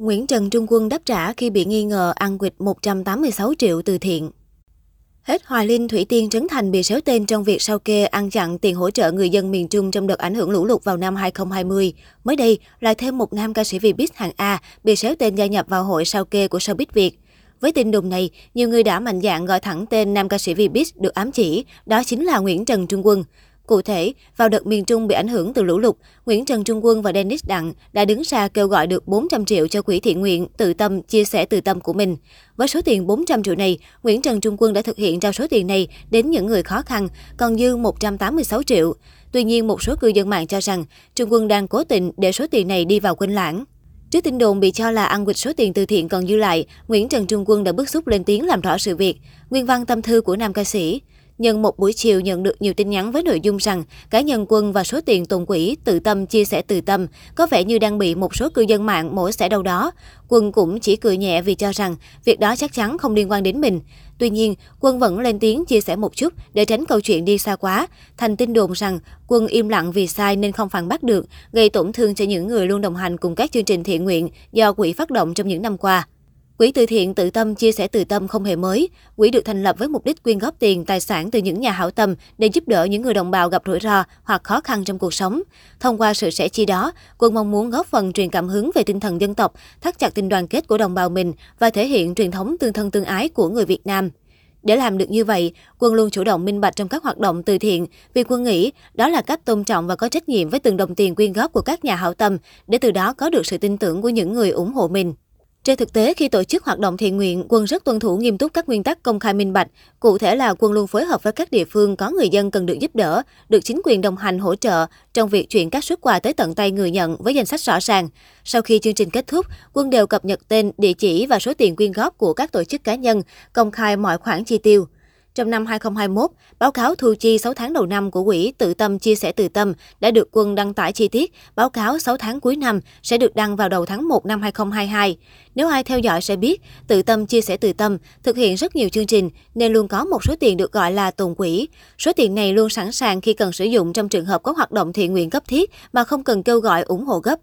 Nguyễn Trần Trung Quân đáp trả khi bị nghi ngờ ăn quỵt 186 triệu từ thiện. Hết Hoài Linh, Thủy Tiên, Trấn Thành bị xéo tên trong việc sao kê ăn chặn tiền hỗ trợ người dân miền Trung trong đợt ảnh hưởng lũ lụt vào năm 2020. Mới đây, lại thêm một nam ca sĩ Vbiz hạng A bị xéo tên gia nhập vào hội sao kê của showbiz Việt. Với tin đồn này, nhiều người đã mạnh dạn gọi thẳng tên nam ca sĩ Vbiz được ám chỉ, đó chính là Nguyễn Trần Trung Quân. Cụ thể, vào đợt miền Trung bị ảnh hưởng từ lũ lụt, Nguyễn Trần Trung Quân và Dennis Đặng đã đứng ra kêu gọi được 400 triệu cho quỹ thiện nguyện tự tâm chia sẻ từ tâm của mình. Với số tiền 400 triệu này, Nguyễn Trần Trung Quân đã thực hiện trao số tiền này đến những người khó khăn, còn dư 186 triệu. Tuy nhiên, một số cư dân mạng cho rằng Trung Quân đang cố tình để số tiền này đi vào quên lãng. Trước tin đồn bị cho là ăn quỵt số tiền từ thiện còn dư lại, Nguyễn Trần Trung Quân đã bức xúc lên tiếng làm rõ sự việc. Nguyên văn tâm thư của nam ca sĩ. Nhân một buổi chiều nhận được nhiều tin nhắn với nội dung rằng cá nhân quân và số tiền tồn quỹ tự tâm chia sẻ từ tâm có vẻ như đang bị một số cư dân mạng mổ xẻ đâu đó. Quân cũng chỉ cười nhẹ vì cho rằng việc đó chắc chắn không liên quan đến mình. Tuy nhiên, Quân vẫn lên tiếng chia sẻ một chút để tránh câu chuyện đi xa quá. Thành tin đồn rằng Quân im lặng vì sai nên không phản bác được, gây tổn thương cho những người luôn đồng hành cùng các chương trình thiện nguyện do quỹ phát động trong những năm qua. Quỹ từ thiện tự tâm chia sẻ từ tâm không hề mới. Quỹ được thành lập với mục đích quyên góp tiền, tài sản từ những nhà hảo tâm để giúp đỡ những người đồng bào gặp rủi ro hoặc khó khăn trong cuộc sống. Thông qua sự sẻ chia đó, quân mong muốn góp phần truyền cảm hứng về tinh thần dân tộc, thắt chặt tình đoàn kết của đồng bào mình và thể hiện truyền thống tương thân tương ái của người Việt Nam. Để làm được như vậy, quân luôn chủ động minh bạch trong các hoạt động từ thiện vì quân nghĩ đó là cách tôn trọng và có trách nhiệm với từng đồng tiền quyên góp của các nhà hảo tâm để từ đó có được sự tin tưởng của những người ủng hộ mình. Trên thực tế, khi tổ chức hoạt động thiện nguyện, quân rất tuân thủ nghiêm túc các nguyên tắc công khai minh bạch. Cụ thể là quân luôn phối hợp với các địa phương có người dân cần được giúp đỡ, được chính quyền đồng hành hỗ trợ trong việc chuyển các suất quà tới tận tay người nhận với danh sách rõ ràng. Sau khi chương trình kết thúc, quân đều cập nhật tên, địa chỉ và số tiền quyên góp của các tổ chức cá nhân, công khai mọi khoản chi tiêu. Trong năm 2021, báo cáo thu chi 6 tháng đầu năm của Quỹ Tự Tâm Chia sẻ Từ Tâm đã được quân đăng tải chi tiết. Báo cáo 6 tháng cuối năm sẽ được đăng vào đầu tháng 1 năm 2022. Nếu ai theo dõi sẽ biết, Tự Tâm Chia sẻ Từ Tâm thực hiện rất nhiều chương trình nên luôn có một số tiền được gọi là tồn quỹ. Số tiền này luôn sẵn sàng khi cần sử dụng trong trường hợp có hoạt động thiện nguyện cấp thiết mà không cần kêu gọi ủng hộ gấp.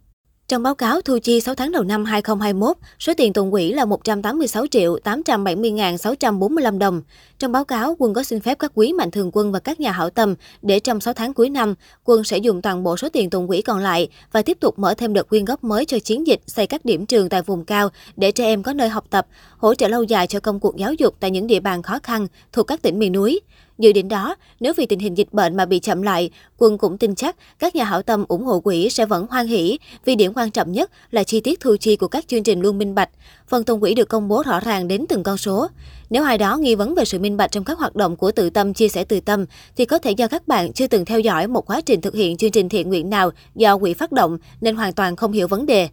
Trong báo cáo thu chi 6 tháng đầu năm 2021, số tiền tồn quỹ là 186 triệu 870 645 đồng. Trong báo cáo, quân có xin phép các quý mạnh thường quân và các nhà hảo tâm để trong 6 tháng cuối năm, quân sẽ dùng toàn bộ số tiền tồn quỹ còn lại và tiếp tục mở thêm đợt quyên góp mới cho chiến dịch xây các điểm trường tại vùng cao để trẻ em có nơi học tập, hỗ trợ lâu dài cho công cuộc giáo dục tại những địa bàn khó khăn thuộc các tỉnh miền núi. Dự định đó, nếu vì tình hình dịch bệnh mà bị chậm lại, quân cũng tin chắc các nhà hảo tâm ủng hộ quỹ sẽ vẫn hoan hỷ, vì điểm quan trọng nhất là chi tiết thu chi của các chương trình luôn minh bạch. Phần tồn quỹ được công bố rõ ràng đến từng con số. Nếu ai đó nghi vấn về sự minh bạch trong các hoạt động của tự tâm chia sẻ từ tâm, thì có thể do các bạn chưa từng theo dõi một quá trình thực hiện chương trình thiện nguyện nào do quỹ phát động nên hoàn toàn không hiểu vấn đề.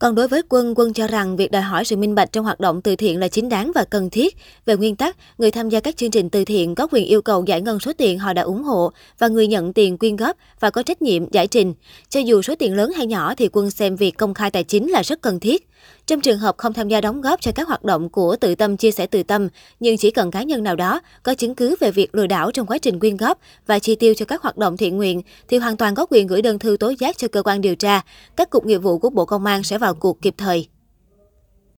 Còn đối với quân, quân cho rằng việc đòi hỏi sự minh bạch trong hoạt động từ thiện là chính đáng và cần thiết. Về nguyên tắc, người tham gia các chương trình từ thiện có quyền yêu cầu giải ngân số tiền họ đã ủng hộ và người nhận tiền quyên góp và có trách nhiệm giải trình. Cho dù số tiền lớn hay nhỏ thì quân xem việc công khai tài chính là rất cần thiết. Trong trường hợp không tham gia đóng góp cho các hoạt động của tự tâm chia sẻ từ tâm, nhưng chỉ cần cá nhân nào đó có chứng cứ về việc lừa đảo trong quá trình quyên góp và chi tiêu cho các hoạt động thiện nguyện, thì hoàn toàn có quyền gửi đơn thư tố giác cho cơ quan điều tra. Các cục nghiệp vụ của Bộ Công an sẽ vào cuộc kịp thời.